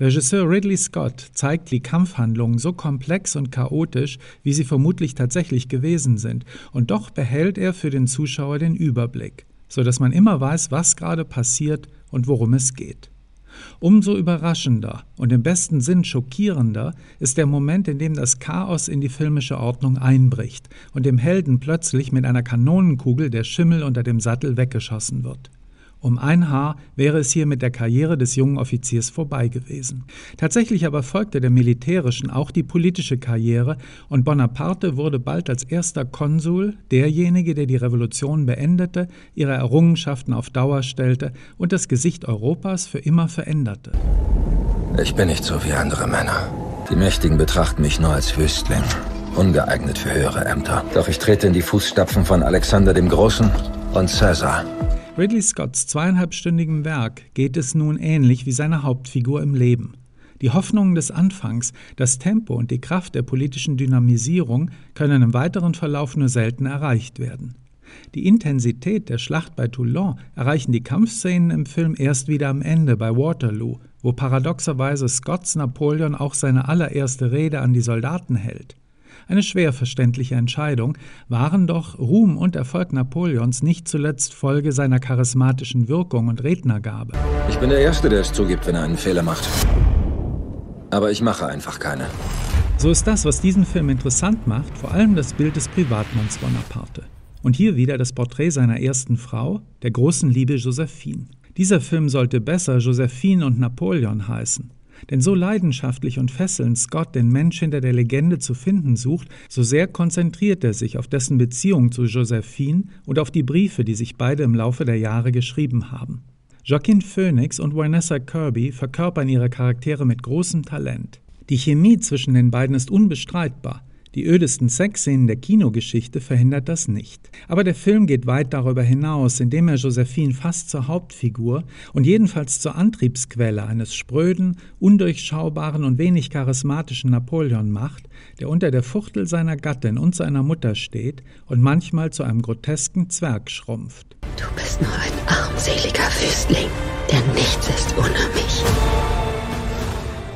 Regisseur Ridley Scott zeigt die Kampfhandlungen so komplex und chaotisch, wie sie vermutlich tatsächlich gewesen sind, und doch behält er für den Zuschauer den Überblick, so dass man immer weiß, was gerade passiert und worum es geht. Umso überraschender und im besten Sinn schockierender ist der Moment, in dem das Chaos in die filmische Ordnung einbricht und dem Helden plötzlich mit einer Kanonenkugel der Schimmel unter dem Sattel weggeschossen wird. Um ein Haar wäre es hier mit der Karriere des jungen Offiziers vorbei gewesen. Tatsächlich aber folgte der militärischen auch die politische Karriere und Bonaparte wurde bald als erster Konsul, derjenige, der die Revolution beendete, ihre Errungenschaften auf Dauer stellte und das Gesicht Europas für immer veränderte. Ich bin nicht so wie andere Männer. Die Mächtigen betrachten mich nur als Wüstling, ungeeignet für höhere Ämter. Doch ich trete in die Fußstapfen von Alexander dem Großen und Caesar. Ridley Scotts zweieinhalbstündigem Werk geht es nun ähnlich wie seine Hauptfigur im Leben. Die Hoffnungen des Anfangs, das Tempo und die Kraft der politischen Dynamisierung können im weiteren Verlauf nur selten erreicht werden. Die Intensität der Schlacht bei Toulon erreichen die Kampfszenen im Film erst wieder am Ende bei Waterloo, wo paradoxerweise Scotts Napoleon auch seine allererste Rede an die Soldaten hält. Eine schwer verständliche Entscheidung, waren doch Ruhm und Erfolg Napoleons nicht zuletzt Folge seiner charismatischen Wirkung und Rednergabe. Ich bin der Erste, der es zugibt, wenn er einen Fehler macht. Aber ich mache einfach keine. So ist das, was diesen Film interessant macht, vor allem das Bild des Privatmanns Bonaparte. Und hier wieder das Porträt seiner ersten Frau, der großen Liebe Josephine. Dieser Film sollte besser Josephine und Napoleon heißen. Denn so leidenschaftlich und fesselnd Scott den Mensch hinter der Legende zu finden sucht, so sehr konzentriert er sich auf dessen Beziehung zu Josephine und auf die Briefe, die sich beide im Laufe der Jahre geschrieben haben. Joaquin Phoenix und Vanessa Kirby verkörpern ihre Charaktere mit großem Talent. Die Chemie zwischen den beiden ist unbestreitbar. Die ödesten Sexszenen der Kinogeschichte verhindert das nicht. Aber der Film geht weit darüber hinaus, indem er Josephine fast zur Hauptfigur und jedenfalls zur Antriebsquelle eines spröden, undurchschaubaren und wenig charismatischen Napoleon macht, der unter der Fuchtel seiner Gattin und seiner Mutter steht und manchmal zu einem grotesken Zwerg schrumpft. Du bist nur ein armseliger Wüstling, der nichts ist ohne mich.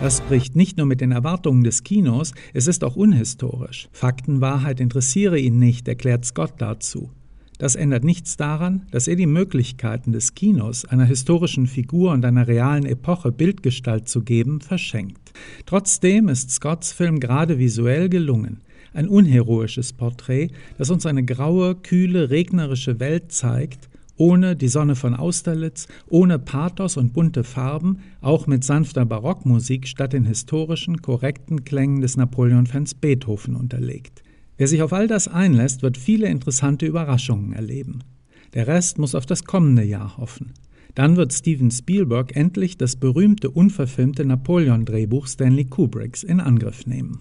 Das bricht nicht nur mit den Erwartungen des Kinos, es ist auch unhistorisch. Faktenwahrheit interessiere ihn nicht, erklärt Scott dazu. Das ändert nichts daran, dass er die Möglichkeiten des Kinos, einer historischen Figur und einer realen Epoche Bildgestalt zu geben, verschenkt. Trotzdem ist Scotts Film gerade visuell gelungen. Ein unheroisches Porträt, das uns eine graue, kühle, regnerische Welt zeigt ohne die Sonne von Austerlitz, ohne Pathos und bunte Farben, auch mit sanfter Barockmusik statt den historischen, korrekten Klängen des Napoleon-Fans Beethoven unterlegt. Wer sich auf all das einlässt, wird viele interessante Überraschungen erleben. Der Rest muss auf das kommende Jahr hoffen. Dann wird Steven Spielberg endlich das berühmte unverfilmte Napoleon-Drehbuch Stanley Kubricks in Angriff nehmen.